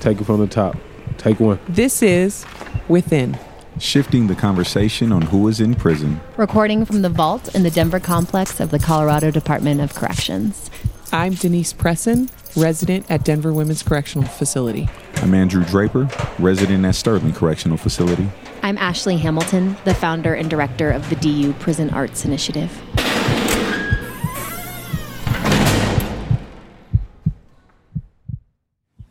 Take it from the top. Take one. This is Within. Shifting the conversation on who is in prison. Recording from the vault in the Denver complex of the Colorado Department of Corrections. I'm Denise Presson, resident at Denver Women's Correctional Facility. I'm Andrew Draper, resident at Sterling Correctional Facility. I'm Ashley Hamilton, the founder and director of the DU Prison Arts Initiative.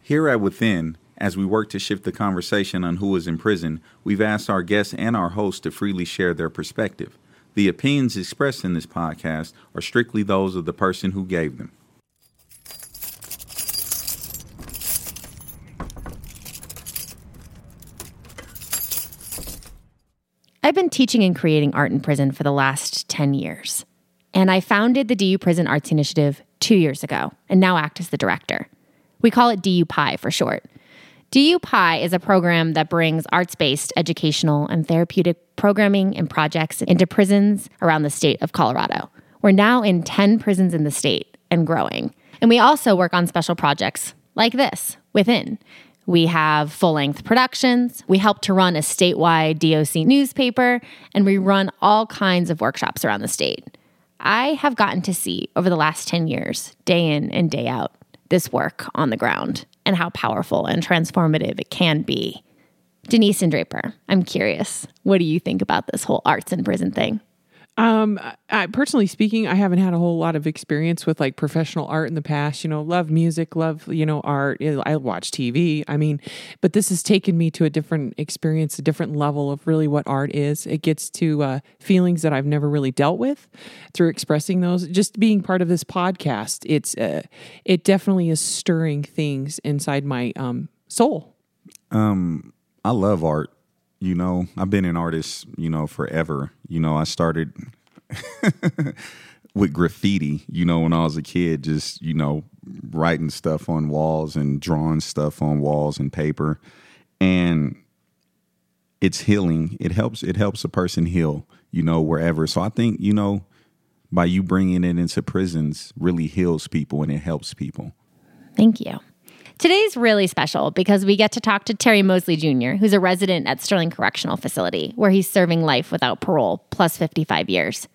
Here at Within, as we work to shift the conversation on who is in prison, we've asked our guests and our hosts to freely share their perspective. The opinions expressed in this podcast are strictly those of the person who gave them. I've been teaching and creating art in prison for the last 10 years. And I founded the DU Prison Arts Initiative two years ago and now act as the director. We call it DUPI for short. DUPI is a program that brings arts based educational and therapeutic programming and projects into prisons around the state of Colorado. We're now in 10 prisons in the state and growing. And we also work on special projects like this within. We have full length productions. We help to run a statewide DOC newspaper, and we run all kinds of workshops around the state. I have gotten to see over the last 10 years, day in and day out, this work on the ground and how powerful and transformative it can be. Denise and Draper, I'm curious. What do you think about this whole arts in prison thing? Um, I, personally speaking, I haven't had a whole lot of experience with like professional art in the past. You know, love music, love you know art. I watch TV. I mean, but this has taken me to a different experience, a different level of really what art is. It gets to uh, feelings that I've never really dealt with through expressing those. Just being part of this podcast, it's uh, it definitely is stirring things inside my um, soul. Um, I love art you know, I've been an artist, you know, forever. You know, I started with graffiti, you know, when I was a kid, just, you know, writing stuff on walls and drawing stuff on walls and paper. And it's healing. It helps it helps a person heal, you know, wherever. So I think, you know, by you bringing it into prisons really heals people and it helps people. Thank you. Today's really special because we get to talk to Terry Mosley Jr., who's a resident at Sterling Correctional Facility, where he's serving life without parole plus 55 years.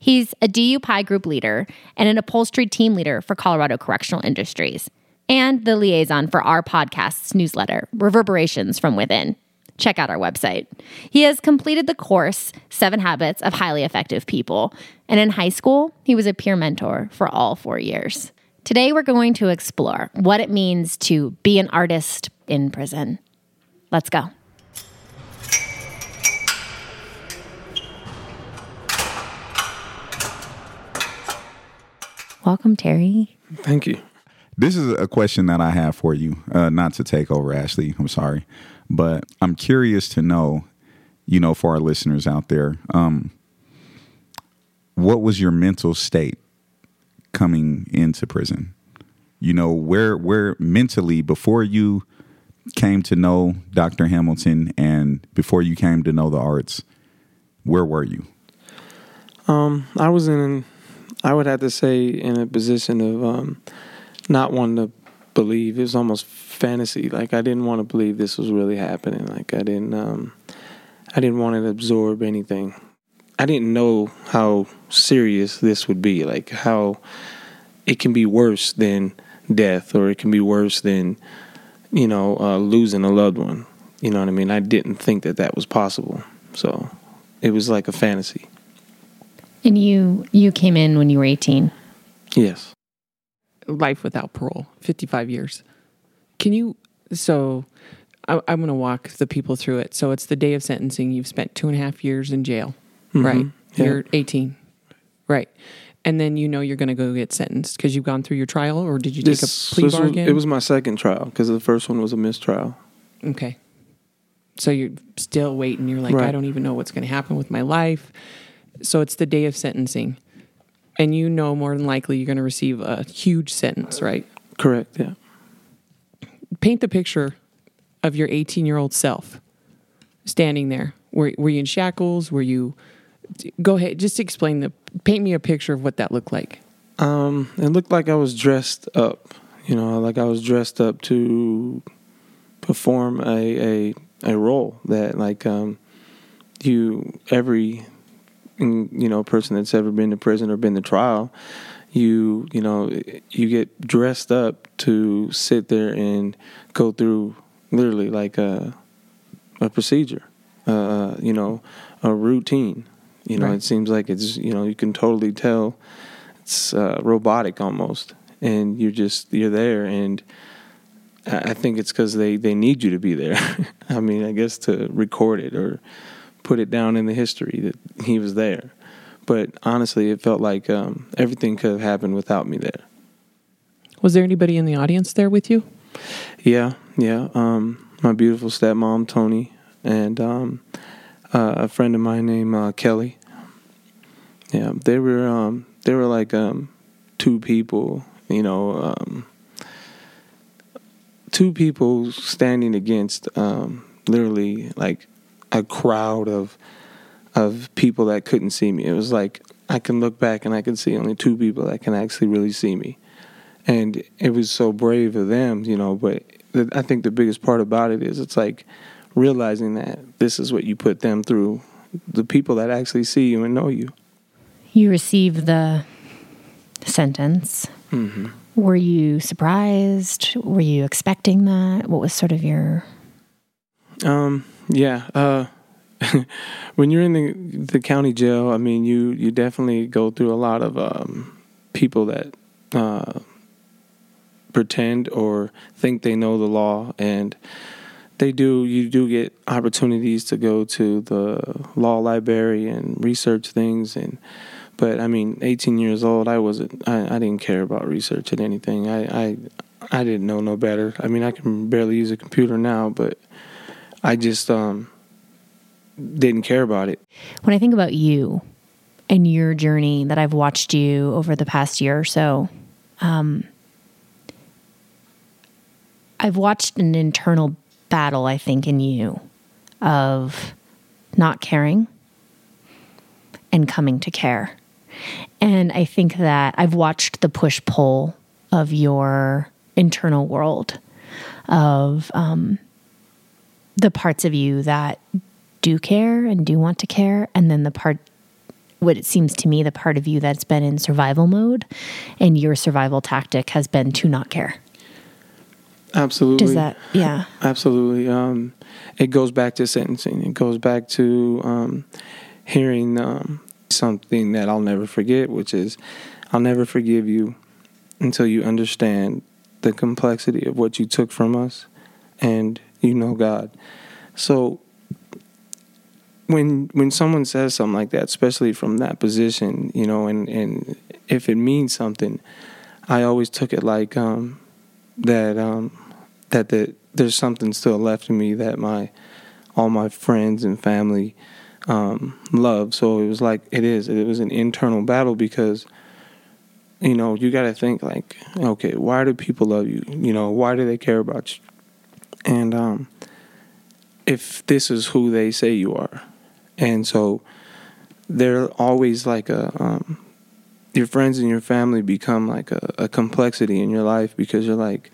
He's a DUPI group leader and an upholstery team leader for Colorado Correctional Industries, and the liaison for our podcast's newsletter, Reverberations from Within. Check out our website. He has completed the course, Seven Habits of Highly Effective People, and in high school, he was a peer mentor for all four years. Today, we're going to explore what it means to be an artist in prison. Let's go. Welcome, Terry. Thank you. This is a question that I have for you, uh, not to take over, Ashley. I'm sorry. But I'm curious to know, you know, for our listeners out there, um, what was your mental state coming into prison? You know, where where mentally before you came to know Dr. Hamilton and before you came to know the arts, where were you? Um, I was in I would have to say in a position of um, not wanting to believe. It was almost fantasy. Like I didn't want to believe this was really happening. Like I didn't um, I didn't want to absorb anything. I didn't know how serious this would be, like how it can be worse than death or it can be worse than, you know, uh, losing a loved one. You know what I mean? I didn't think that that was possible. So it was like a fantasy. And you you came in when you were 18. Yes. Life without parole, 55 years. Can you so I, am going to walk the people through it. So it's the day of sentencing. You've spent two and a half years in jail. Mm-hmm. Right. Yeah. You're 18. Right. And then you know you're going to go get sentenced because you've gone through your trial, or did you take this, a plea bargain? Was, it was my second trial because the first one was a mistrial. Okay. So you're still waiting. You're like, right. I don't even know what's going to happen with my life. So it's the day of sentencing. And you know more than likely you're going to receive a huge sentence, right? Correct, yeah. Paint the picture of your 18 year old self standing there. Were, were you in shackles? Were you go ahead just explain the paint me a picture of what that looked like um it looked like i was dressed up you know like i was dressed up to perform a a, a role that like um, you every you know a person that's ever been to prison or been to trial you you know you get dressed up to sit there and go through literally like a a procedure uh, you know a routine you know Right. it seems like it's you know you can totally tell it's uh, robotic almost and you're just you're there and I I think it's because they, they need you to be there. I mean, I guess to record it or put it down in the history that he was there. But honestly, it felt like um, everything could have happened without me there. Was there anybody in the audience there with you? Yeah, yeah. Um, my beautiful stepmom, Tony, and um, uh, a friend of mine named uh, Kelly. Yeah, they were um, they were like um, two people, you know, um, two people standing against um, literally like a crowd of of people that couldn't see me. It was like I can look back and I can see only two people that can actually really see me, and it was so brave of them, you know. But the, I think the biggest part about it is it's like realizing that this is what you put them through. The people that actually see you and know you. You receive the sentence. Mm-hmm. Were you surprised? Were you expecting that? What was sort of your Um, yeah. Uh, when you're in the the county jail, I mean, you you definitely go through a lot of um, people that uh, pretend or think they know the law, and they do. You do get opportunities to go to the law library and research things, and but I mean, 18 years old, I wasn't. I, I didn't care about researching anything. I, I I didn't know no better. I mean, I can barely use a computer now, but I just um, didn't care about it. when I think about you and your journey that I've watched you over the past year or so, um, I've watched an internal battle, I think, in you of not caring and coming to care. And I think that I've watched the push pull of your internal world of um, the parts of you that do care and do want to care, and then the part, what it seems to me, the part of you that's been in survival mode, and your survival tactic has been to not care. Absolutely. Does that, yeah. Absolutely. Um, it goes back to sentencing. It goes back to um, hearing um, something that I'll never forget, which is I'll never forgive you until you understand the complexity of what you took from us and you know God. So when when someone says something like that, especially from that position, you know, and, and if it means something, I always took it like um, that um, that the, there's something still left in me that my all my friends and family um, love. So it was like it is. It was an internal battle because you know you got to think like, okay, why do people love you? You know, why do they care about you? And um, if this is who they say you are, and so they're always like a um, your friends and your family become like a, a complexity in your life because you're like,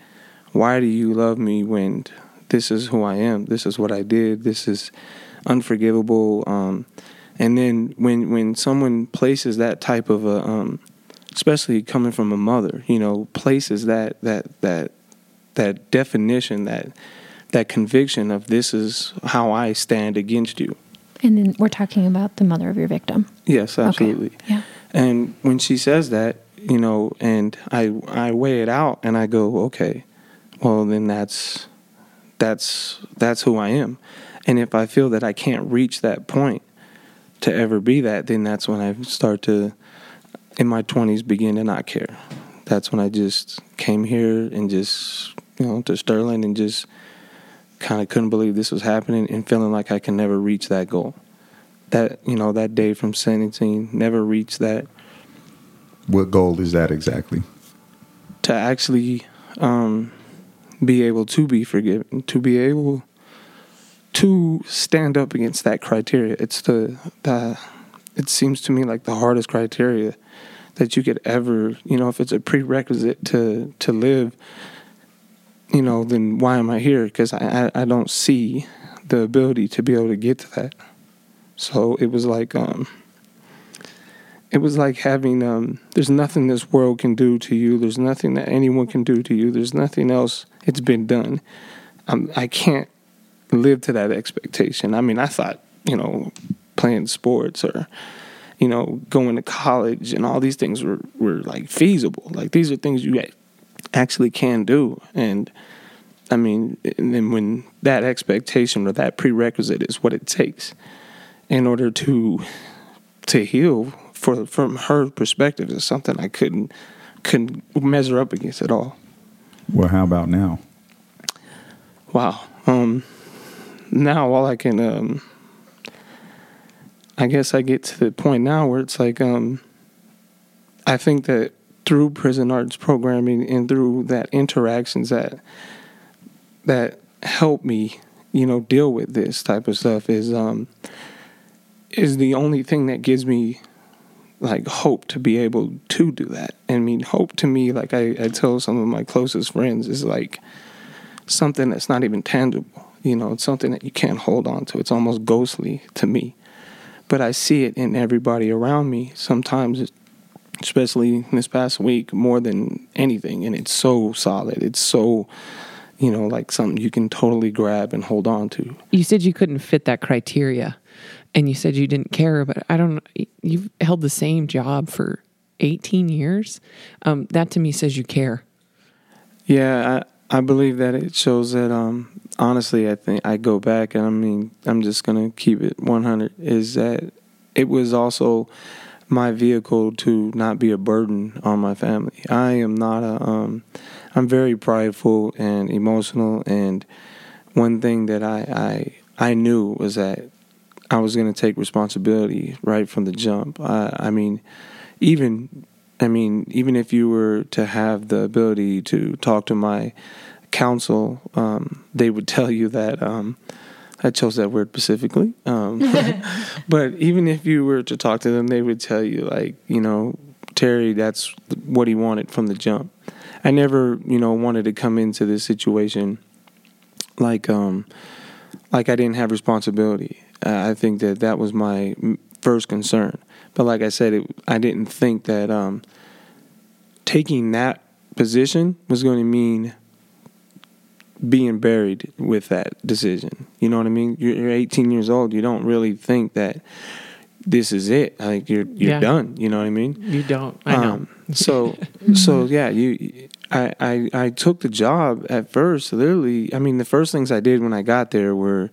why do you love me when this is who I am? This is what I did. This is unforgivable. Um, and then when when someone places that type of a, um, especially coming from a mother, you know, places that that that that definition that that conviction of this is how I stand against you. And then we're talking about the mother of your victim. Yes, absolutely. Okay. Yeah. And when she says that, you know, and I I weigh it out and I go, okay, well then that's that's that's who I am. And if I feel that I can't reach that point to ever be that, then that's when I start to in my 20s begin to not care. That's when I just came here and just, you know, to Sterling and just kind of couldn't believe this was happening and feeling like I can never reach that goal. That, you know, that day from sentencing, never reach that What goal is that exactly? to actually um, be able to be forgiven, to be able to stand up against that criteria. It's the, the it seems to me like the hardest criteria that you could ever, you know, if it's a prerequisite to to live, you know, then why am I here? Because I, I I don't see the ability to be able to get to that. So it was like um, it was like having um, there's nothing this world can do to you. There's nothing that anyone can do to you. There's nothing else. It's been done. I'm, I can't live to that expectation. I mean, I thought you know playing sports or you know going to college and all these things were were like feasible. Like these are things you actually can do and. I mean, and then when that expectation or that prerequisite is what it takes in order to to heal for from her perspective is something I couldn't couldn't measure up against at all. Well, how about now? Wow. Um, now all I can, um, I guess I get to the point now where it's like, um, I think that through prison arts programming and through that interactions that that help me, you know, deal with this type of stuff is um, is the only thing that gives me like hope to be able to do that. I mean, hope to me, like I, I tell some of my closest friends, is like something that's not even tangible. You know, it's something that you can't hold on to. It's almost ghostly to me. But I see it in everybody around me sometimes, especially this past week, more than anything. And it's so solid. It's so, you know, like something you can totally grab and hold on to. You said you couldn't fit that criteria and you said you didn't care, but I don't You've held the same job for 18 years. Um, that to me says you care. Yeah, I, I believe that it shows that, um, honestly, I think I go back and I mean, I'm just going to keep it 100 is that it was also my vehicle to not be a burden on my family. I am not a, um, I'm very prideful and emotional. And one thing that I, I, I knew was that I was going to take responsibility right from the jump. I, I mean, even I mean, even if you were to have the ability to talk to my counsel, um, they would tell you that um, I chose that word specifically. Um, but even if you were to talk to them, they would tell you, like, you know, Terry, that's what he wanted from the jump. I never, you know, wanted to come into this situation like, um, like I didn't have responsibility. Uh, I think that that was my first concern. But like I said, it, I didn't think that um, taking that position was going to mean being buried with that decision. You know what I mean? You're, you're 18 years old. You don't really think that this is it. Like you're you're yeah. done. You know what I mean? You don't. I know. Um, so so yeah, you. I, I I took the job at first. Literally, I mean, the first things I did when I got there were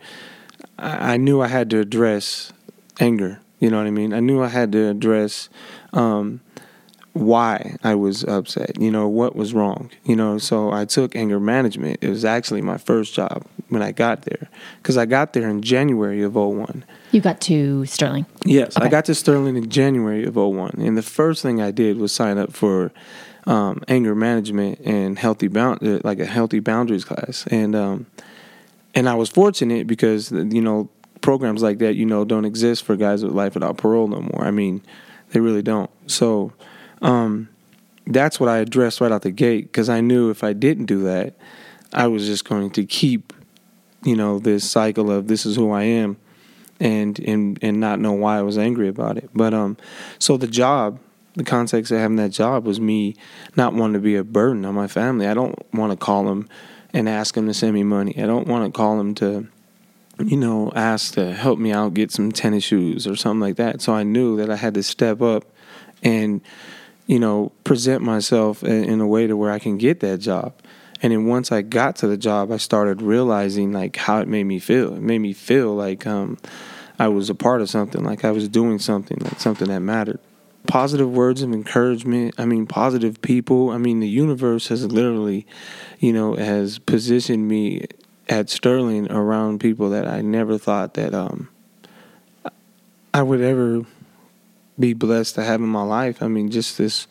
I, I knew I had to address anger. You know what I mean? I knew I had to address um, why I was upset. You know what was wrong. You know, so I took anger management. It was actually my first job when I got there because I got there in January of 01. You got to Sterling. Yes, okay. I got to Sterling in January of 01. and the first thing I did was sign up for um, anger management and healthy bound uh, like a healthy boundaries class, and um, and I was fortunate because you know programs like that you know don't exist for guys with life without parole no more. I mean, they really don't. So um, that's what I addressed right out the gate because I knew if I didn't do that, I was just going to keep you know this cycle of this is who I am and and and not know why I was angry about it. But um, so the job, the context of having that job was me not wanting to be a burden on my family. I don't want to call them and ask them to send me money. I don't want to call them to, you know, ask to help me out get some tennis shoes or something like that. So I knew that I had to step up and, you know, present myself in a way to where I can get that job. And then once I got to the job, I started realizing like how it made me feel. It made me feel like um, I was a part of something, like I was doing something, like something that mattered positive words of encouragement. I mean, positive people. I mean, the universe has literally, you know, has positioned me at Sterling around people that I never thought that um, I would ever be blessed to have in my life. I mean, just this,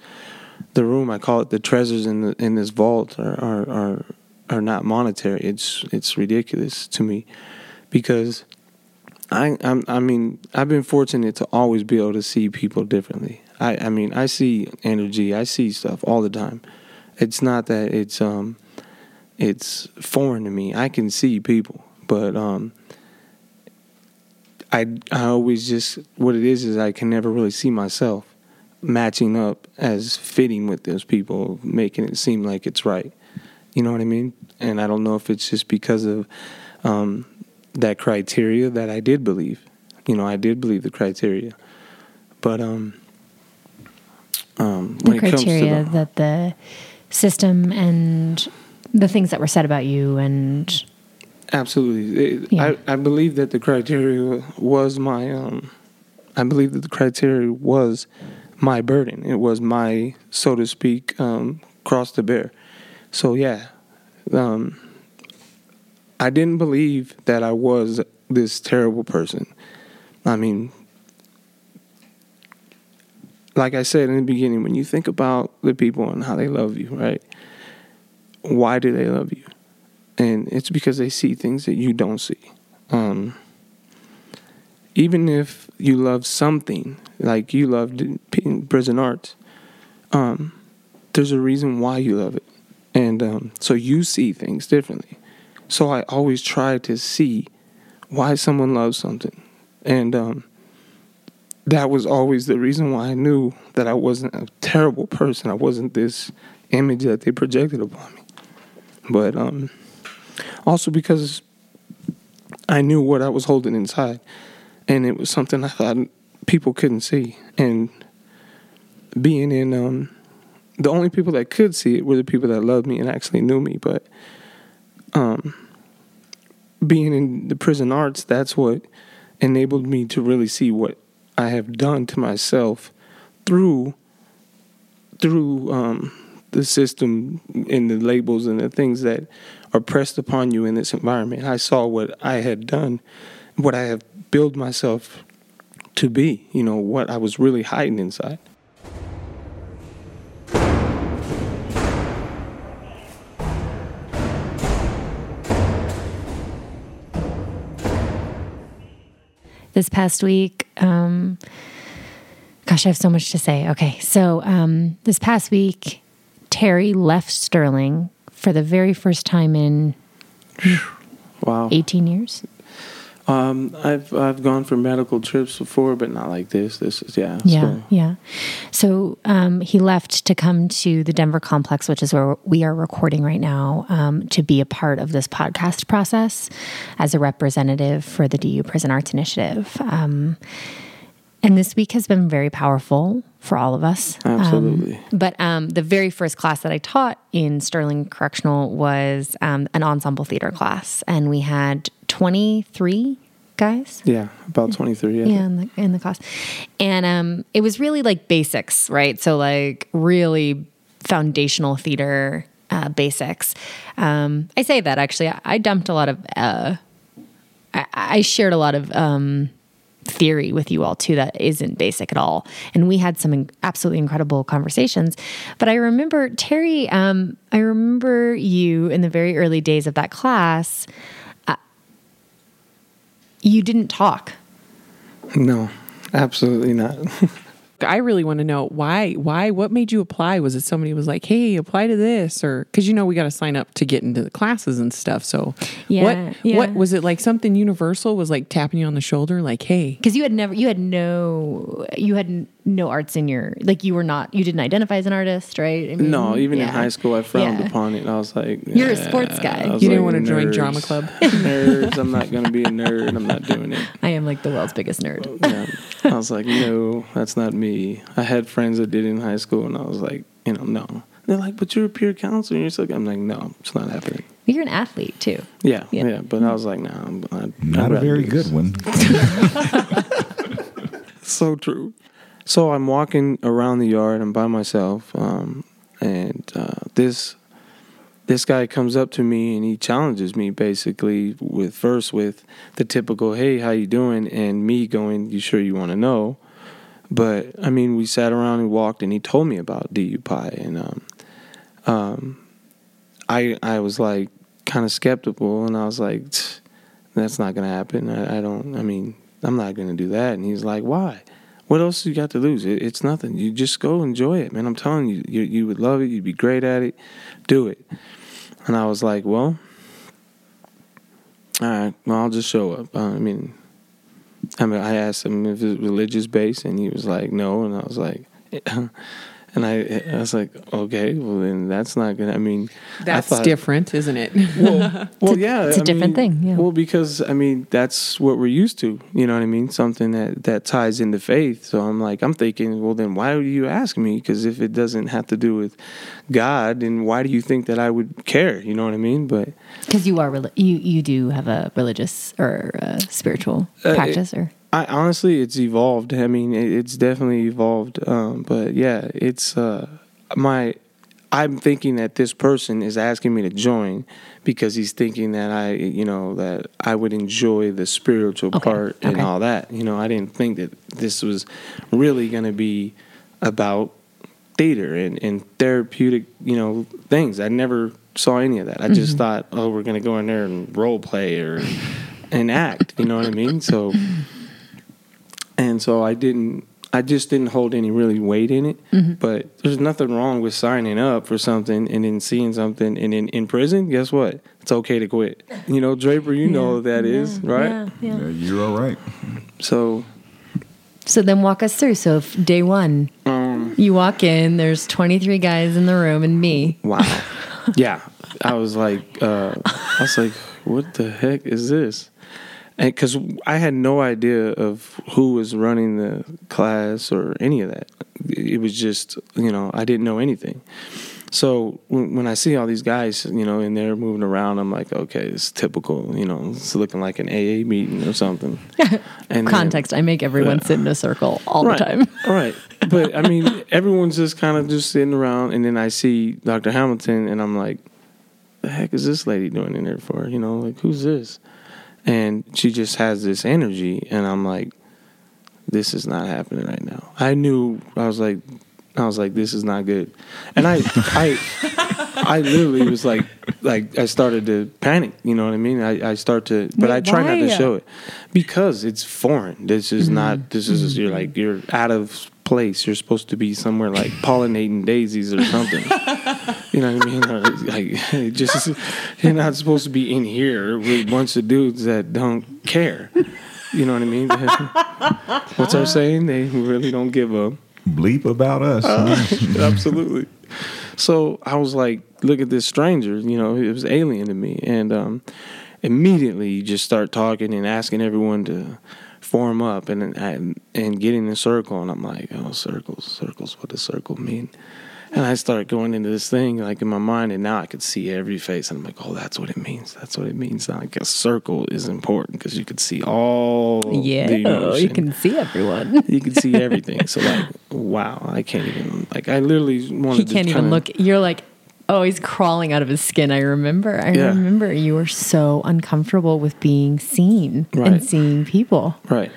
the room I call it the treasures in the in this vault are are are, are not monetary. It's it's ridiculous to me because I I'm, i mean I've been fortunate to always be able to see people differently. I I mean I see energy, I see stuff all the time. It's not that it's um it's foreign to me. I can see people, but um, I I always just what it is is I can never really see myself matching up as fitting with those people, making it seem like it's right. You know what I mean? And I don't know if it's just because of um, that criteria that I did believe. You know, I did believe the criteria, but um, um, The when it comes to criteria the, that the system and the things that were said about you and Absolutely. It- Yeah. I, I believe that the criteria was my um I believe that the criteria was my burden. It was my so to speak um cross to bear. So yeah. Um I didn't believe that I was this terrible person. I mean like I said in the beginning, when you think about the people and how they love you, right? Why do they love you? And it's because they see things that you don't see. Um, even if you love something, like you loved prison arts, um, there's a reason why you love it, and um, so you see things differently. So I always try to see why someone loves something, and um, that was always the reason why I knew that I wasn't a terrible person. I wasn't this image that they projected upon me, but um also because I knew what I was holding inside, and it was something I thought people couldn't see. And being in, um, the only people that could see it were the people that loved me and actually knew me. But um, being in the prison arts, that's what enabled me to really see what I have done to myself through through um, the system and the labels and the things that are pressed upon you in this environment. I saw what I had done, what I have built myself to be, you know, what I was really hiding inside. this past week. Um, gosh, I have so much to say. Okay, so um, this past week, Terry left Sterling for the very first time in Wow. 18 years. Um, I've I've gone for medical trips before, but not like this. This is yeah. Yeah, so- yeah. So um, he left to come to the Denver complex, which is where we are recording right now, um, to be a part of this podcast process as a representative for the DU Prison Arts Initiative. Um, and this week has been very powerful for all of us. Um, Absolutely. but um, the very first class that I taught in Sterling Correctional was um, an ensemble theater class, and we had 23 guys yeah, about twenty three. Yeah. yeah in the, in the class and um it was really like basics right so like really foundational theater uh, basics um i say that actually I, I dumped a lot of uh I, I shared a lot of um theory with you all too that isn't basic at all. And we had some absolutely incredible conversations. But i remember terry um i remember you in the very early days of that class uh, you didn't talk. No, absolutely not. I really want to know why. Why? What made you apply? Was it somebody was like, "Hey, apply to this," or because you know we got to sign up to get into the classes and stuff. So, Yeah, what? yeah. What was it like? Something universal was like tapping you on the shoulder, like, "Hey." because you had never you had no you had n- no arts in your like you were not you didn't identify as an artist right I mean, No, even in high school, I frowned Yeah. upon it. I was like, You're a sports guy. You didn't wanna join drama club?" nerds. I'm not going to be a nerd. I'm not doing it. i am like the world's biggest nerd Yeah. I was like, no, that's not me. I had friends that did it in high school, and I was like, you know, no. They're like, but you're a peer counselor. And you're so I'm like, no, it's not happening. you're an athlete too Yeah, Yeah. yeah. But I was like, no, I'm I'd, Not I'd a very good one. So true. So I'm walking around the yard. I'm by myself, um, and uh, this this guy comes up to me and he challenges me basically with first with the typical "Hey, how you doing?" and me going, "You sure you want to know?" But I mean, we sat around and walked, and he told me about DUPI, and um, um, I I was like kind of skeptical, and I was like, "That's not gonna happen." I, I don't. I mean, I'm not gonna do that. And he's like, "Why?" What else you got to lose? It, it's nothing. You just go enjoy it, man. I'm telling you, you, you would love it. You'd be great at it. Do it. And I was like, well, all right, well, I'll just show up. Uh, I mean, I mean, I asked him if it's religious based, and he was like, no. And I was like, and I, I was like, okay, well, then that's not gonna. I mean, I That's thought- different, isn't it? Well, well, yeah, it's a I different mean, thing, yeah. Well, because I mean, that's what we're used to. You know what I mean? Something that that ties into faith. So I'm like, I'm thinking, well, then why do you ask me? Because if it doesn't have to do with God, then why do you think that I would care? You know what I mean? But Because you are you you do have a religious or uh spiritual Uh, practice, or I honestly, it's evolved. I mean, it, it's definitely evolved. Um, but yeah, it's uh, my. I'm thinking that this person is asking me to join because he's thinking that I, you know, that I would enjoy the spiritual Okay, part and okay. all that. You know, I didn't think that this was really going to be about theater and, and therapeutic, you know, things. I never saw any of that. I just thought, oh, we're going to go in there and role play or and act. You know what I mean? So and so I didn't. I just didn't hold any really weight in it. But there's nothing wrong with signing up for something and then seeing something and then in prison. Guess what? It's okay to quit. You know, Draper, you know what that is, right? Yeah, yeah. Yeah, you're all right. So So then walk us through. So if day one, um, you walk in, there's 23 guys in the room and me. wow, yeah. I was like, uh, I was like, what the heck is this? Because I had no idea of who was running the class or any of that. It was just, you know, I didn't know anything. So when, I see all these guys, you know, and they're moving around, I'm like, okay, it's typical. You know, it's looking like an AA meeting or something. And then- Context, I make everyone Yeah. sit in a circle all right, the time. right. But I mean, everyone's just kind of just sitting around, and then I see Dr. Hamilton, and I'm like, the heck is this lady doing in there for? You know, like who's this? And she just has this energy, and I'm like, this is not happening right now. I knew I was like, I was like, this is not good, and I, I, I literally was like, like I started to panic. You know what I mean? I, I start to, but Wait, I try not to show it because it's foreign. This is not. Mm-hmm. This is you're mm-hmm. like you're out of place. You're supposed to be somewhere like pollinating daisies or something. You know what I mean? Or like just you're not supposed to be in here with a bunch of dudes that don't care. You know what I mean? What's our saying? They really don't give a Bleep about us. absolutely. So I was like, look at this stranger. You know, it was alien to me, and um, immediately you just start talking and asking everyone to form up and and and get in a circle. And I'm like, oh, circles, circles. What does circle mean? And I start going into this thing like in my mind, and now I could see every face, and I'm like, oh, that's what it means. That's what it means. Like a circle is important because you could see all. Yeah, you can see everyone. you can see everything. So like, wow, I can't even like. I literally wanted. he can't even kinda- look. You're like, oh, he's crawling out of his skin. I remember. I Yeah. remember you were so uncomfortable with being seen and seeing people. Right.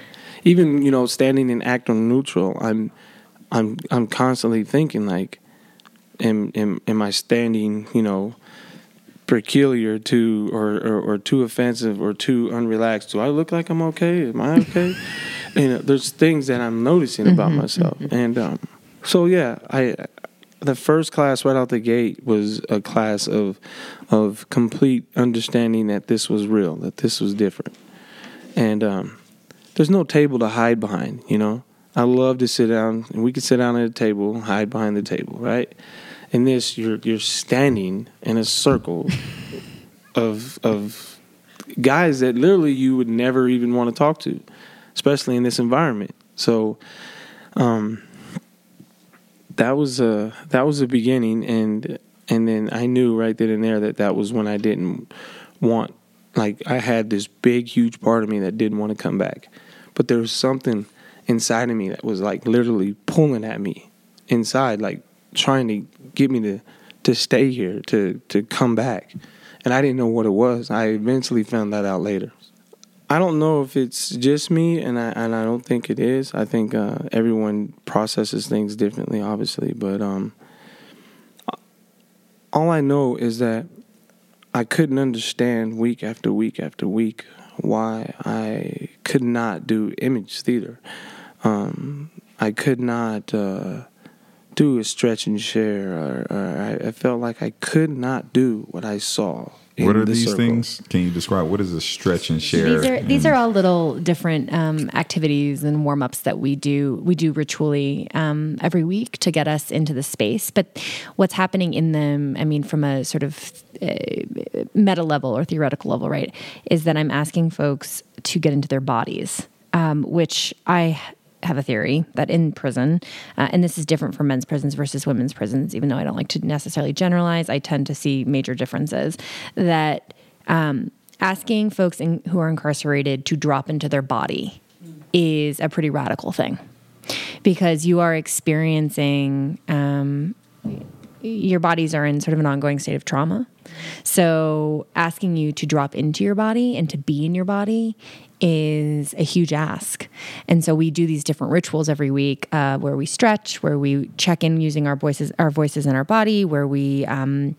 Even you know, standing in act on neutral, I'm, I'm, I'm constantly thinking like, am, am, am I standing? You know, peculiar to or, or or too offensive or too unrelaxed? Do I look like I'm okay? Am I okay? you know, uh, there's things that I'm noticing about mm-hmm, myself, mm-hmm. and um, so yeah, I. The first class right out the gate was a class of of complete understanding that this was real, that this was different, and um, there's no table to hide behind, you know. I love to sit down and we could sit down at a table, hide behind the table, right? In this you're you're standing in a circle of of guys that literally you would never even want to talk to, especially in this environment. So um that was a that was the beginning and and then I knew right then and there that that was when I didn't want like I had this big huge part of me that didn't want to come back. But there was something inside of me that was like literally pulling at me inside like trying to get me to to stay here to to come back. And I didn't know what it was. I eventually found that out later. I don't know if it's just me, and I and I don't think it is. I think uh, everyone processes things differently, obviously. But um, all I know is that I couldn't understand week after week after week why I could not do image theater. Um, I could not uh, do a stretch and share, or, or I, I felt like I could not do what I saw. In What are the these circle. things? Can you describe what is a stretch and share? These are these are all little different um, activities and warm ups that we do. We do ritually um, every week to get us into the space. But what's happening in them? I mean, from a sort of uh, meta level or theoretical level, right? Is that I'm asking folks to get into their bodies, um, which I have a theory that in prison, uh, and this is different for men's prisons versus women's prisons, even though I don't like to necessarily generalize, I tend to see major differences. That um, asking folks in, who are incarcerated to drop into their body is a pretty radical thing because you are experiencing um, your bodies are in sort of an ongoing state of trauma. So asking you to drop into your body and to be in your body is a huge ask. And so we do these different rituals every week uh, where we stretch, where we check in using our voices, our voices in our body, where we, um,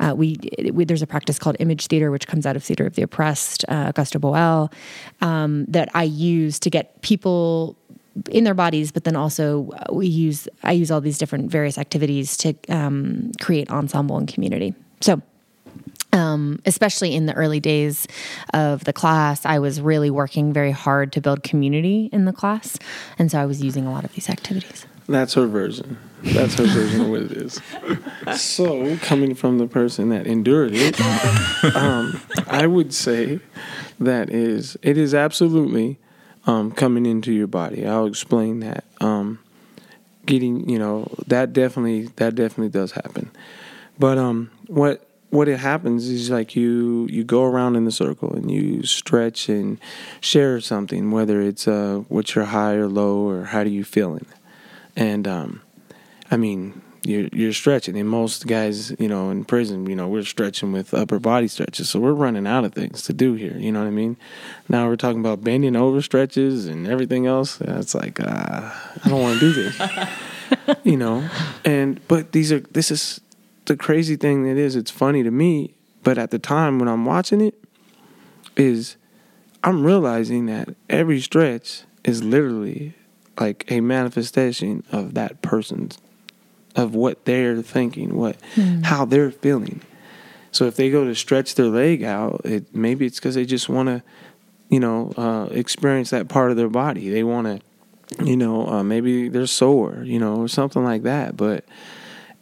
uh, we, we there's a practice called image theater, which comes out of Theater of the Oppressed, uh, Augusto Boal, um, that I use to get people in their bodies, but then also uh, we use I use all these different various activities to um, create ensemble and community. So. Um, especially in the early days of the class, I was really working very hard to build community in the class, and so I was using a lot of these activities. That's her version. That's her version of what it is. So, coming from the person that endured it, um, I would say that is it is absolutely um, coming into your body. I'll explain that. Um, getting, you know, that definitely that definitely does happen. But um, what what it happens is like you you go around in the circle and you stretch and share something, whether it's uh, what you're high or low or how do you feeling, and um, I mean you're you're stretching. And most guys, you know, in prison, you know, we're stretching with upper body stretches, so we're running out of things to do here. You know what I mean? Now we're talking about bending over stretches and everything else. It's like uh, I don't want to do this, you know. And but these are this is the crazy thing that is. It's funny to me, but at the time when I'm watching it, is I'm realizing that every stretch is literally like a manifestation of that person's of what they're thinking, what how they're feeling. So if they go to stretch their leg out, it maybe it's because they just want to, you know, uh, experience that part of their body. They want to, you know, uh, maybe they're sore, you know, or something like that. But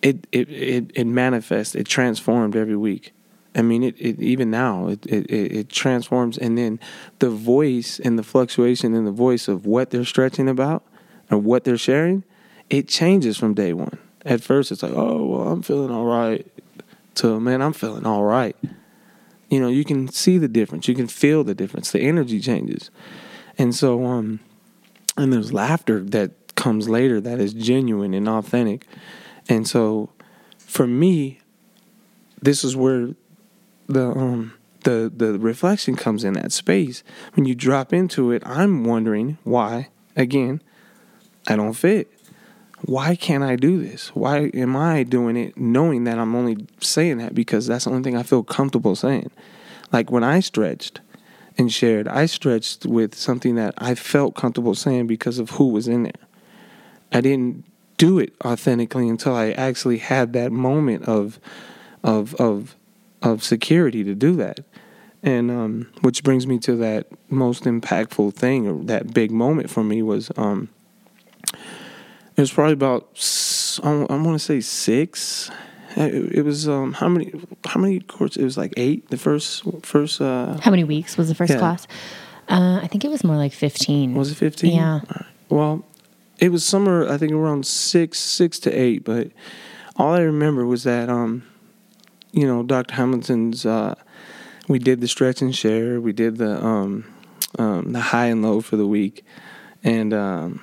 it it it, it manifests, it transformed every week. I mean, it, it even now it, it it transforms, and then the voice and the fluctuation in the voice of what they're stretching about or what they're sharing, it changes from day one. At first, it's like, oh well, I'm feeling all right. To man, I'm feeling all right. You know, you can see the difference. You can feel the difference. The energy changes, and so um, and there's laughter that comes later that is genuine and authentic, and so for me, this is where the um the the reflection comes in that space. When you drop into it i'm wondering why again i don't fit. Why can't i do this? Why am i doing it knowing that i'm only saying that because that's the only thing i feel comfortable saying? Like when i stretched and shared i stretched with something that i felt comfortable saying because of who was in there. I didn't do it authentically until i actually had that moment of of of of security to do that. And um, which brings me to that most impactful thing, or that big moment for me was um, it was probably about I want to say six. It, it was um, how many how many courts? It was like eight. The first first uh, How many weeks was the first Yeah. class? Uh, I think it was more like fifteen. was it fifteen? Yeah. Well, it was summer. I think around six six to eight, but all I remember was that um, you know, Dr. Hamilton's. Uh, we did the stretch and share. We did the um, um, the high and low for the week, and um,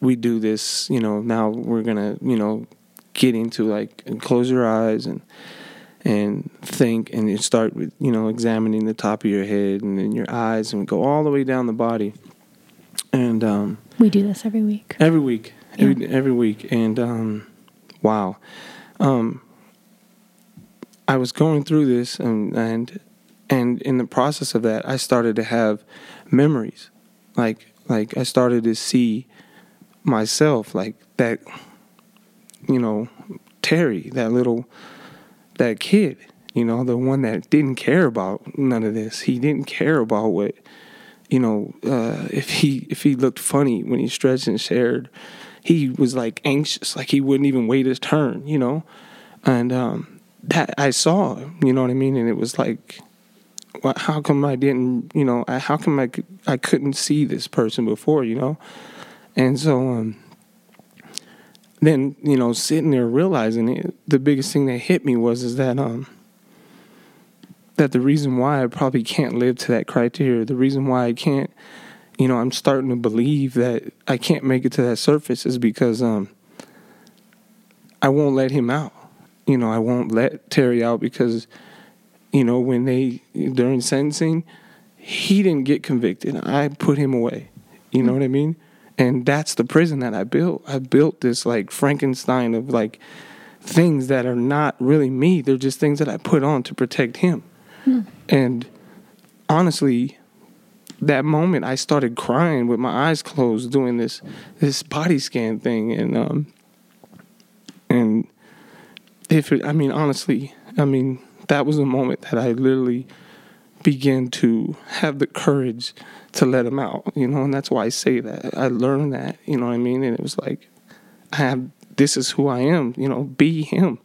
we do this. You know, now we're gonna you know get into like close your eyes and and think, and you start with you know examining the top of your head and then your eyes, and go all the way down the body, and um, we do this every week. Every week, every every week, and um, wow, um, I was going through this, and and and in the process of that, I started to have memories, like like I started to see myself like that. you know, Terry, that little, that kid, you know, the one that didn't care about none of this. He didn't care about what, you know, uh, if he if he looked funny when he stretched and shared, he was like anxious, like he wouldn't even wait his turn, you know, and um, that I saw, you know what I mean, and it was like, well, how come I didn't, you know, I, how come I I couldn't see this person before, you know, and so um, then you know, sitting there realizing it, the biggest thing that hit me was is that um that the reason why I probably can't live to that criteria, the reason why I can't, you know, I'm starting to believe that I can't make it to that surface is because um I won't let him out. You know, I won't let Terry out because you know, when they during sentencing, he didn't get convicted. I put him away. You know what I mean? And that's the prison that I built. I built this like Frankenstein of like things that are not really me. They're just things that I put on to protect him. And honestly, that moment I started crying with my eyes closed doing this this body scan thing and um and if it, I mean honestly, I mean that was a moment that I literally began to have the courage to let him out, you know, and that's why I say that. I learned that, you know what I mean? And it was like I have this is who I am, you know, be him.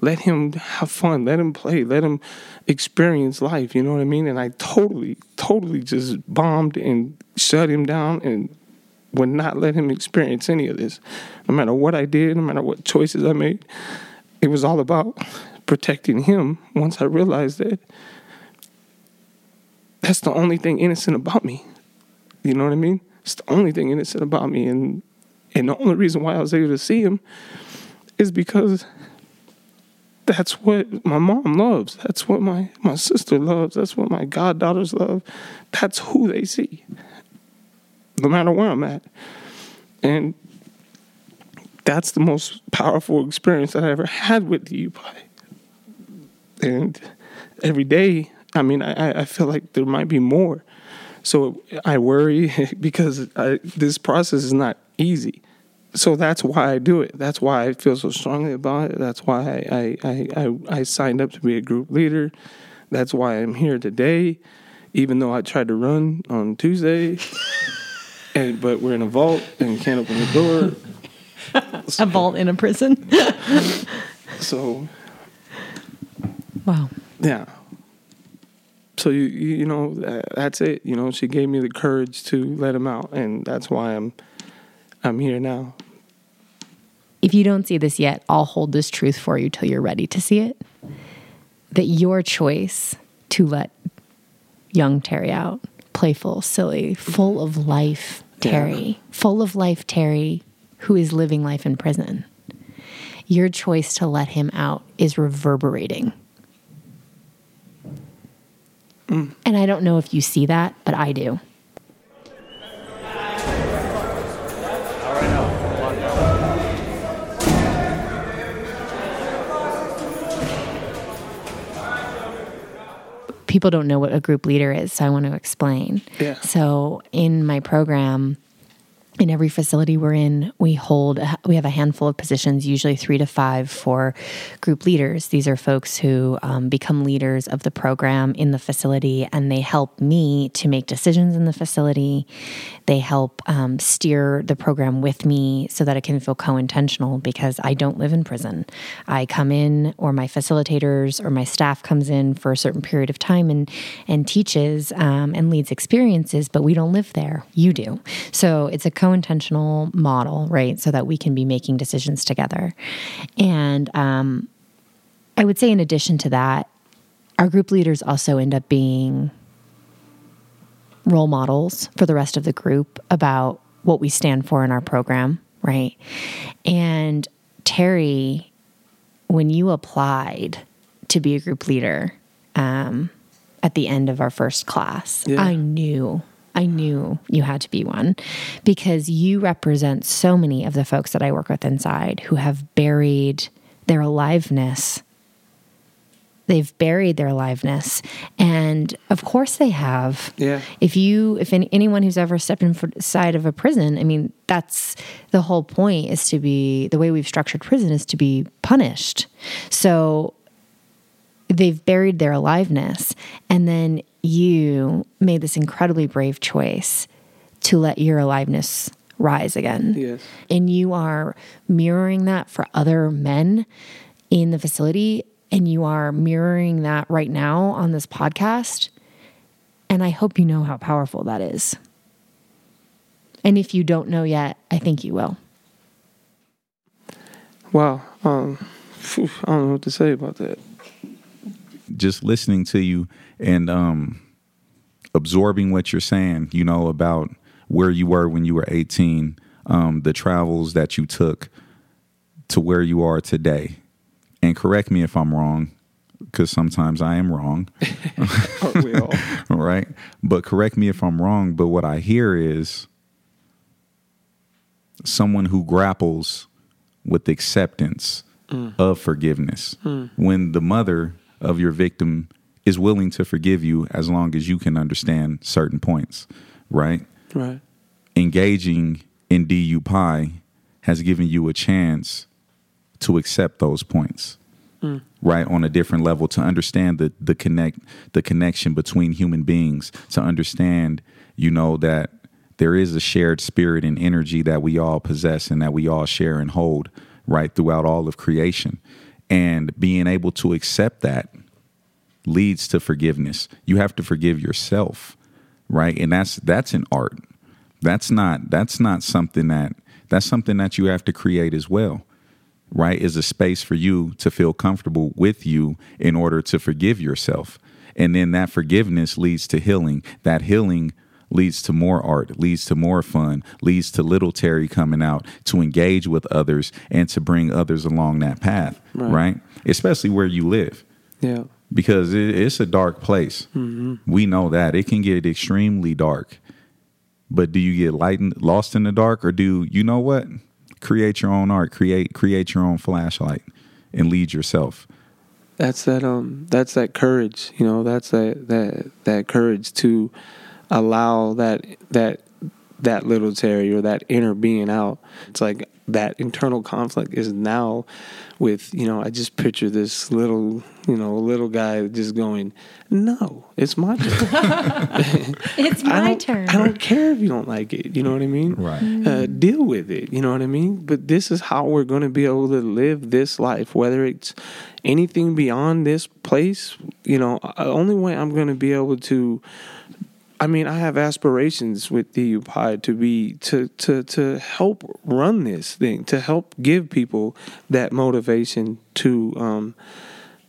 Let him have fun, let him play, let him experience life, you know what I mean? And I totally, totally just bombed and shut him down and would not let him experience any of this. No matter what I did, no matter what choices I made, it was all about protecting him once I realized that that's the only thing innocent about me. You know what I mean? It's the only thing innocent about me. And and the only reason why I was able to see him is because that's what my mom loves. That's what my, my sister loves. That's what my goddaughters love. That's who they see. No matter where I'm at. And that's the most powerful experience that I ever had with the UPI. And every day, I mean, I, I feel like there might be more. So I worry because I, this process is not easy. So that's why I do it. That's why I feel so strongly about it. That's why I, I, I, I signed up to be a group leader. That's why I'm here today, even though I tried to run on Tuesday. and but we're in a vault and can't open the door. A vault in a prison. So wow. yeah. So you you you know tha- that's it. You know she gave me the courage to let him out, and that's why I'm I'm here now. If you don't see this yet, I'll hold this truth for you till you're ready to see it. That your choice to let young Terry out, playful, silly, full of life Terry, full of life Terry, who is living life in prison, your choice to let him out is reverberating. Mm. And I don't know if you see that, but I do. People don't know what a group leader is, so I want to explain. Yeah. So in my program, in every facility we're in, we hold we have a handful of positions, usually three to five for group leaders. These are folks who um, become leaders of the program in the facility, and they help me to make decisions in the facility. They help um, steer the program with me so that it can feel co-intentional because I don't live in prison. I come in, or my facilitators or my staff comes in for a certain period of time and and teaches um, and leads experiences, but we don't live there. You do. So it's a co-intentional model, right? So that we can be making decisions together. And um, I would say, in addition to that, our group leaders also end up being role models for the rest of the group about what we stand for in our program, right? And Terry, when you applied to be a group leader um, at the end of our first class, Yeah. I knew. I knew you had to be one because you represent so many of the folks that I work with inside who have buried their aliveness they've buried their aliveness. And of course they have. Yeah. If you, if any, anyone who's ever stepped inside of a prison, I mean, that's the whole point is to be, the way we've structured prison is to be punished. So they've buried their aliveness. And then you made this incredibly brave choice to let your aliveness rise again. Yes. And you are mirroring that for other men in the facility. And you are mirroring that right now on this podcast. And I hope you know how powerful that is. And if you don't know yet, I think you will. Wow. Um, I don't know what to say about that. just listening to you and um, absorbing what you're saying, you know, about where you were when you were 18, um, the travels that you took to where you are today. And correct me if I'm wrong, because sometimes I am wrong, Aren't we all? right? But correct me if I'm wrong. But what I hear is someone who grapples with acceptance of forgiveness. When the mother of your victim is willing to forgive you as long as you can understand certain points, right? Right. Engaging in DUPI has given you a chance to accept those points. Mm. Right on a different level to understand the the connect the connection between human beings to understand you know that there is a shared spirit and energy that we all possess and that we all share and hold right throughout all of creation and being able to accept that leads to forgiveness. You have to forgive yourself right? And that's that's an art. That's not that's not something that that's something that you have to create as well right? Is a space for you to feel comfortable with you in order to forgive yourself. And then that forgiveness leads to healing. That healing leads to more art leads to more fun leads to little terry coming out to engage with others and to bring others along that path right, Right. especially where you live. Yeah. Because it, it's a dark place. We know that. It can get extremely dark. But do you get lightened lost in the dark? Or do you know what? Create your own art. Create create your own flashlight and lead yourself. That's that um that's that courage, you know, that's that that that courage to allow that that that little Terry or that inner being out. It's like that internal conflict is now with, you know, I just picture this little, you know, little guy just going, No, it's my turn. It's my don't, turn. I don't care if you don't like it. You know what I mean? Right. Uh, deal with it. You know what I mean? But this is how we're going to be able to live this life, whether it's anything beyond this place. You know, uh, only way I'm going to be able to. I mean, I have aspirations with DUPI to be to to to help run this thing, to help give people that motivation to um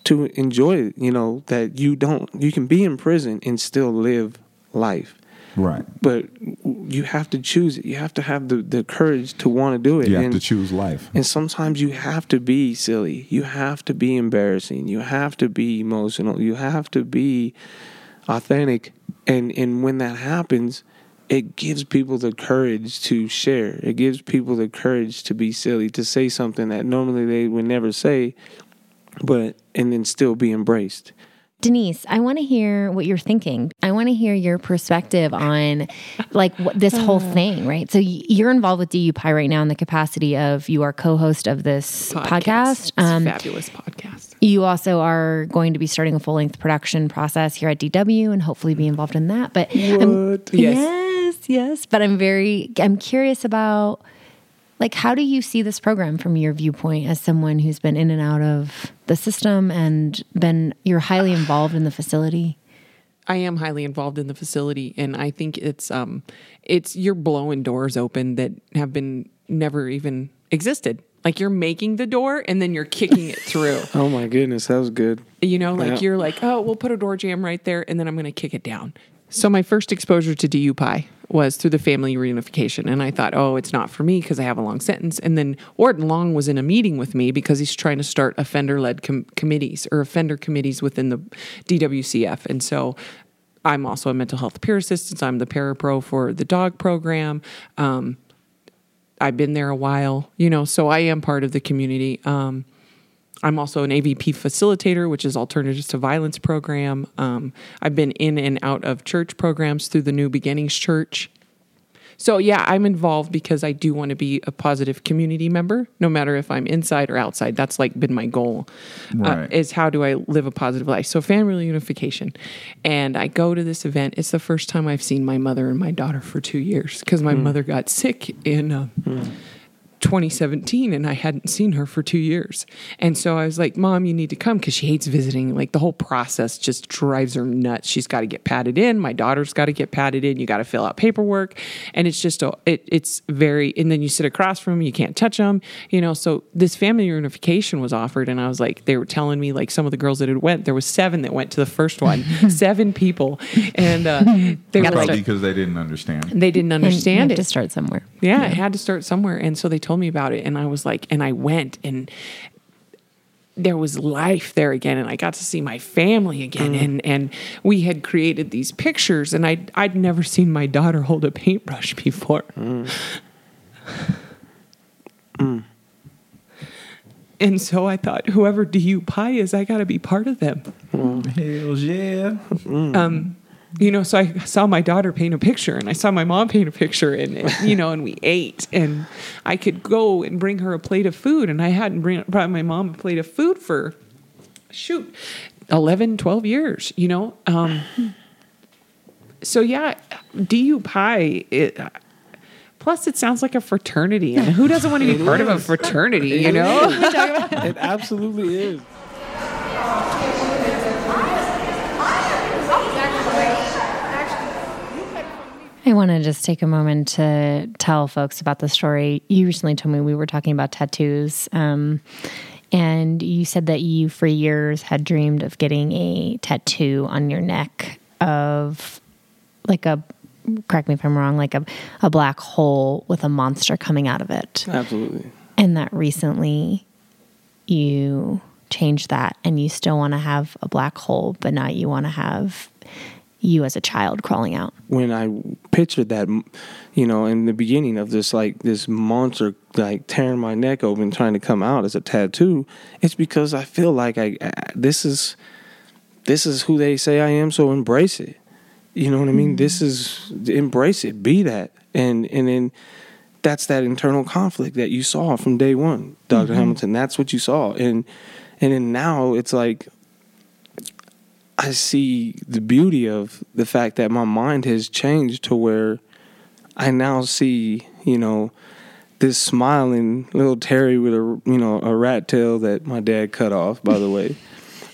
to enjoy. It, you know that you don't you can be in prison and still live life right but you have to choose it. You have to have the, the courage to want to do it. you have and, to choose life and sometimes you have to be silly. You have to be embarrassing. You have to be emotional. You have to be authentic. And and when that happens, it gives people the courage to share. It gives people the courage to be silly, to say something that normally they would never say, but and then still be embraced. Denise, I want to hear what you're thinking. I want to hear your perspective on like what, this whole thing, right? So you're involved with DUPI right now in the capacity of you are co-host of this podcast. Um, fabulous podcast. you also are going to be starting a full-length production process here at DW and hopefully be involved in that. But Yes. yes, yes. But I'm very I'm curious about like how do you see this program from your viewpoint as someone who's been in and out of the system and been you're highly involved in the facility? I am highly involved in the facility, and I think it's um, it's you're blowing doors open that have been never even existed. Like you're making the door and then you're kicking it through. Oh my goodness, that was good. You know, like Yeah. you're like, oh, we'll put a door jamb right there, and then I'm going to kick it down. So my first exposure to DUPI was through the family reunification, and I thought, oh, it's not for me because I have a long sentence. And then Orton Long was in a meeting with me because he's trying to start offender-led com- committees or offender committees within the DWCF, and so. I'm also a mental health peer assistant. I'm the parapro for the dog program. Um, I've been there a while, you know, so I am part of the community. Um, I'm also an AVP facilitator, which is Alternatives to Violence program. Um, I've been in and out of church programs through the New Beginnings Church. So yeah, I'm involved because I do want to be a positive community member, no matter if I'm inside or outside. That's like been my goal. Uh, is how do I live a positive life? So family unification, and I go to this event. It's the first time I've seen my mother and my daughter for two years because my mother got sick in. Uh, 2017 and I hadn't seen her for two years. And so I was like, Mom, you need to come because she hates visiting. Like the whole process just drives her nuts. She's got to get patted in. My daughter's got to get patted in. You got to fill out paperwork. And it's just, a, it, it's very, and then you sit across from them, you can't touch them, you know. So this family reunification was offered. And I was like, they were telling me, like, some of the girls that had went, there was seven that went to the first one, seven people. And uh, they were like, Probably because they didn't understand. they didn't And you understand have it. to start somewhere. Yeah, I had to start somewhere. And so they told me about it. And I was like, and I went and there was life there again. And I got to see my family again. Mm. And, and we had created these pictures. And I'd, I'd never seen my daughter hold a paintbrush before. Mm. Mm. And so I thought, whoever DUPI is, I got to be part of them. Hells yeah. Um, you know, so I saw my daughter paint a picture and I saw my mom paint a picture and, and, you know, and we ate and I could go and bring her a plate of food and I hadn't bring, brought my mom a plate of food for, shoot, 11, 12 years, you know? Um, so yeah, DUPI, it, plus it sounds like a fraternity and who doesn't want to be part of a fraternity, you know? It absolutely is. I want to just take a moment to tell folks about the story. You recently told me we were talking about tattoos. Um, and you said that you, for years, had dreamed of getting a tattoo on your neck of like a, correct me if I'm wrong, like a, a black hole with a monster coming out of it. Absolutely. And that recently you changed that and you still want to have a black hole, but now you want to have you as a child crawling out. when I pictured that, you know, in the beginning of this, like this monster, like tearing my neck open, trying to come out as a tattoo, it's because I feel like I, I this is, this is who they say I am. So embrace it. You know what I mean? Mm-hmm. This is embrace it. Be that, and and then that's that internal conflict that you saw from day one, doctor mm-hmm. Hamilton. That's what you saw, and and then now it's like I see the beauty of the fact that my mind has changed to where I now see, you know, this smiling little Terry with a, you know, a rat tail that my dad cut off, by the way.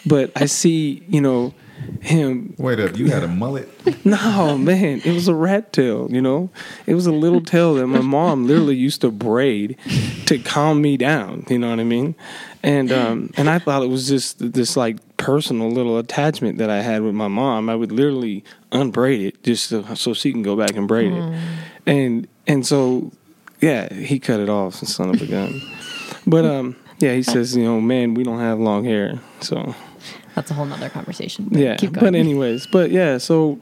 But I see, you know, him. Wait up, you had a mullet? No, man, it was a rat tail, you know? It was a little tail that my mom literally used to braid to calm me down, you know what I mean? And um and I thought it was just this like personal little attachment that I had with my mom. I would literally unbraid it just so, so she can go back and braid it. And and so yeah, he cut it off, son of a gun. But um yeah, he says, you know, man, we don't have long hair. So That's a whole nother conversation. but yeah but anyways but yeah so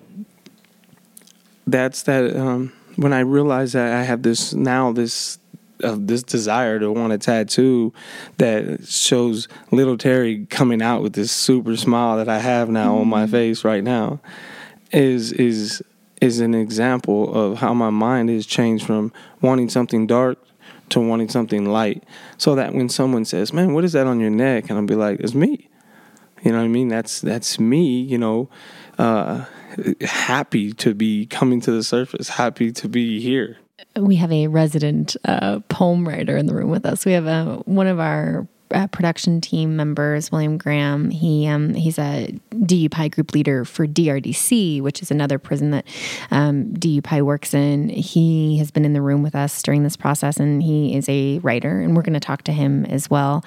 that's that um when i realized that i have this now this uh, this desire to want a tattoo that shows little terry coming out with this super smile that i have now on my face right now is is is an example of how my mind has changed from wanting something dark to wanting something light so that when someone says man what is that on your neck and i'll be like it's me you know what I mean? That's that's me, you know, uh, happy to be coming to the surface, happy to be here. We have a resident uh, poem writer in the room with us. We have uh, one of our uh, production team members, William Graham. He um, he's a DUPI group leader for DRDC, which is another prison that um, DUPI works in. He has been in the room with us during this process, and he is a writer, and we're going to talk to him as well.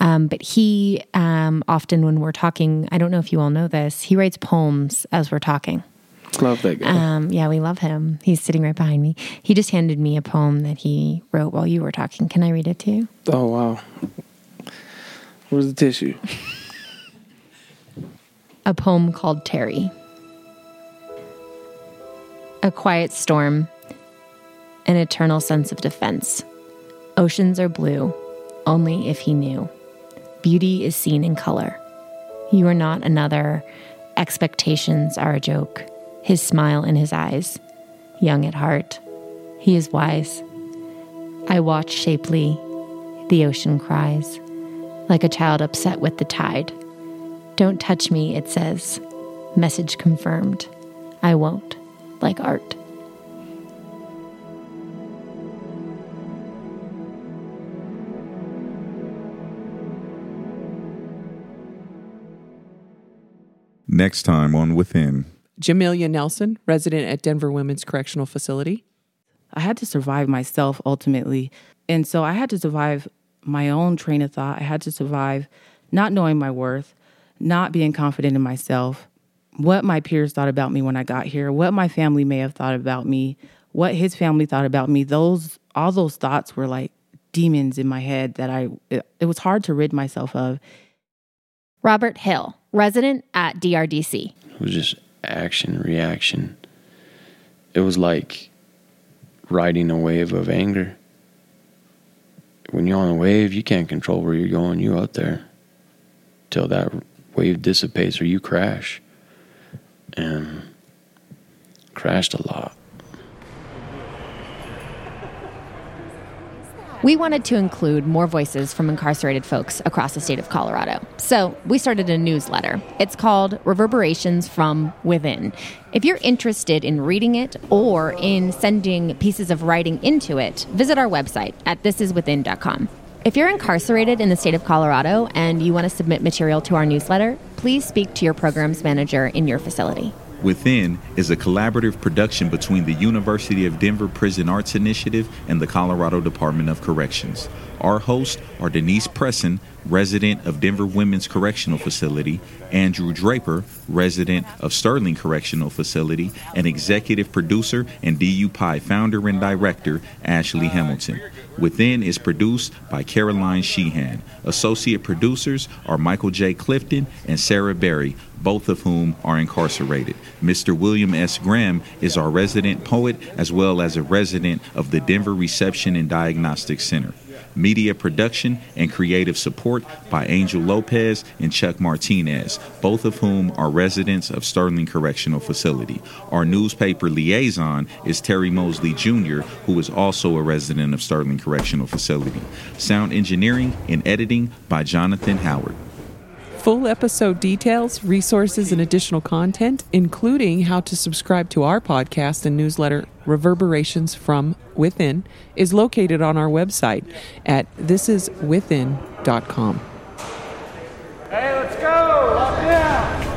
Um, but he um, often, when we're talking, I don't know if you all know this, he writes poems as we're talking. Love that guy. Um, yeah, we love him. He's sitting right behind me. He just handed me a poem that he wrote while you were talking. Can I read it to you? oh wow. Where's the tissue? A poem called Terry. A quiet storm, an eternal sense of defense. Oceans are blue, only if he knew. beauty is seen in color. You are not another. Expectations are a joke. His smile in his eyes. Young at heart. He is wise. I watch shapely. The ocean cries. Like a child upset with the tide. Don't touch me, it says. Message confirmed. I won't. Like art. Next time on Within. Jamelia Nelson, resident at Denver Women's Correctional Facility. I had to survive myself ultimately. And so I had to survive my own train of thought. I had to survive not knowing my worth, not being confident in myself, what my peers thought about me when I got here, what my family may have thought about me, what his family thought about me. Those all those thoughts were like demons in my head that I it, it was hard to rid myself of. Robert Hill, resident at DRDC. It was just action, reaction. It was like riding a wave of anger. When you're on a wave, you can't control where you're going. You out there till that wave dissipates or you crash. And crashed a lot. We wanted to include more voices from incarcerated folks across the state of Colorado. So we started a newsletter. It's called Reverberations from Within. If you're interested in reading it or in sending pieces of writing into it, visit our website at thisiswithin.com. If you're incarcerated in the state of Colorado and you want to submit material to our newsletter, please speak to your programs manager in your facility. Within is a collaborative production between the University of Denver Prison Arts Initiative and the Colorado Department of Corrections. Our hosts are Denise Presson, resident of Denver Women's Correctional Facility, Andrew Draper, resident of Sterling Correctional Facility, and executive producer and DUPI founder and director Ashley Hamilton. Within is produced by Caroline Sheehan. Associate producers are Michael J. Clifton and Sarah Berry, both of whom are incarcerated. Mr. William S. Graham is our resident poet as well as a resident of the Denver Reception and Diagnostic Center. Media production and creative support by Angel Lopez and Chuck Martinez, both of whom are residents of Sterling Correctional Facility. Our newspaper liaison is Terry Mosley Jr., who is also a resident of Sterling Correctional Facility. Sound engineering and editing by Jonathan Howard. Full episode details, resources, and additional content, including how to subscribe to our podcast and newsletter, Reverberations from Within, is located on our website at thisiswithin.com. Hey, let's go! Lock down!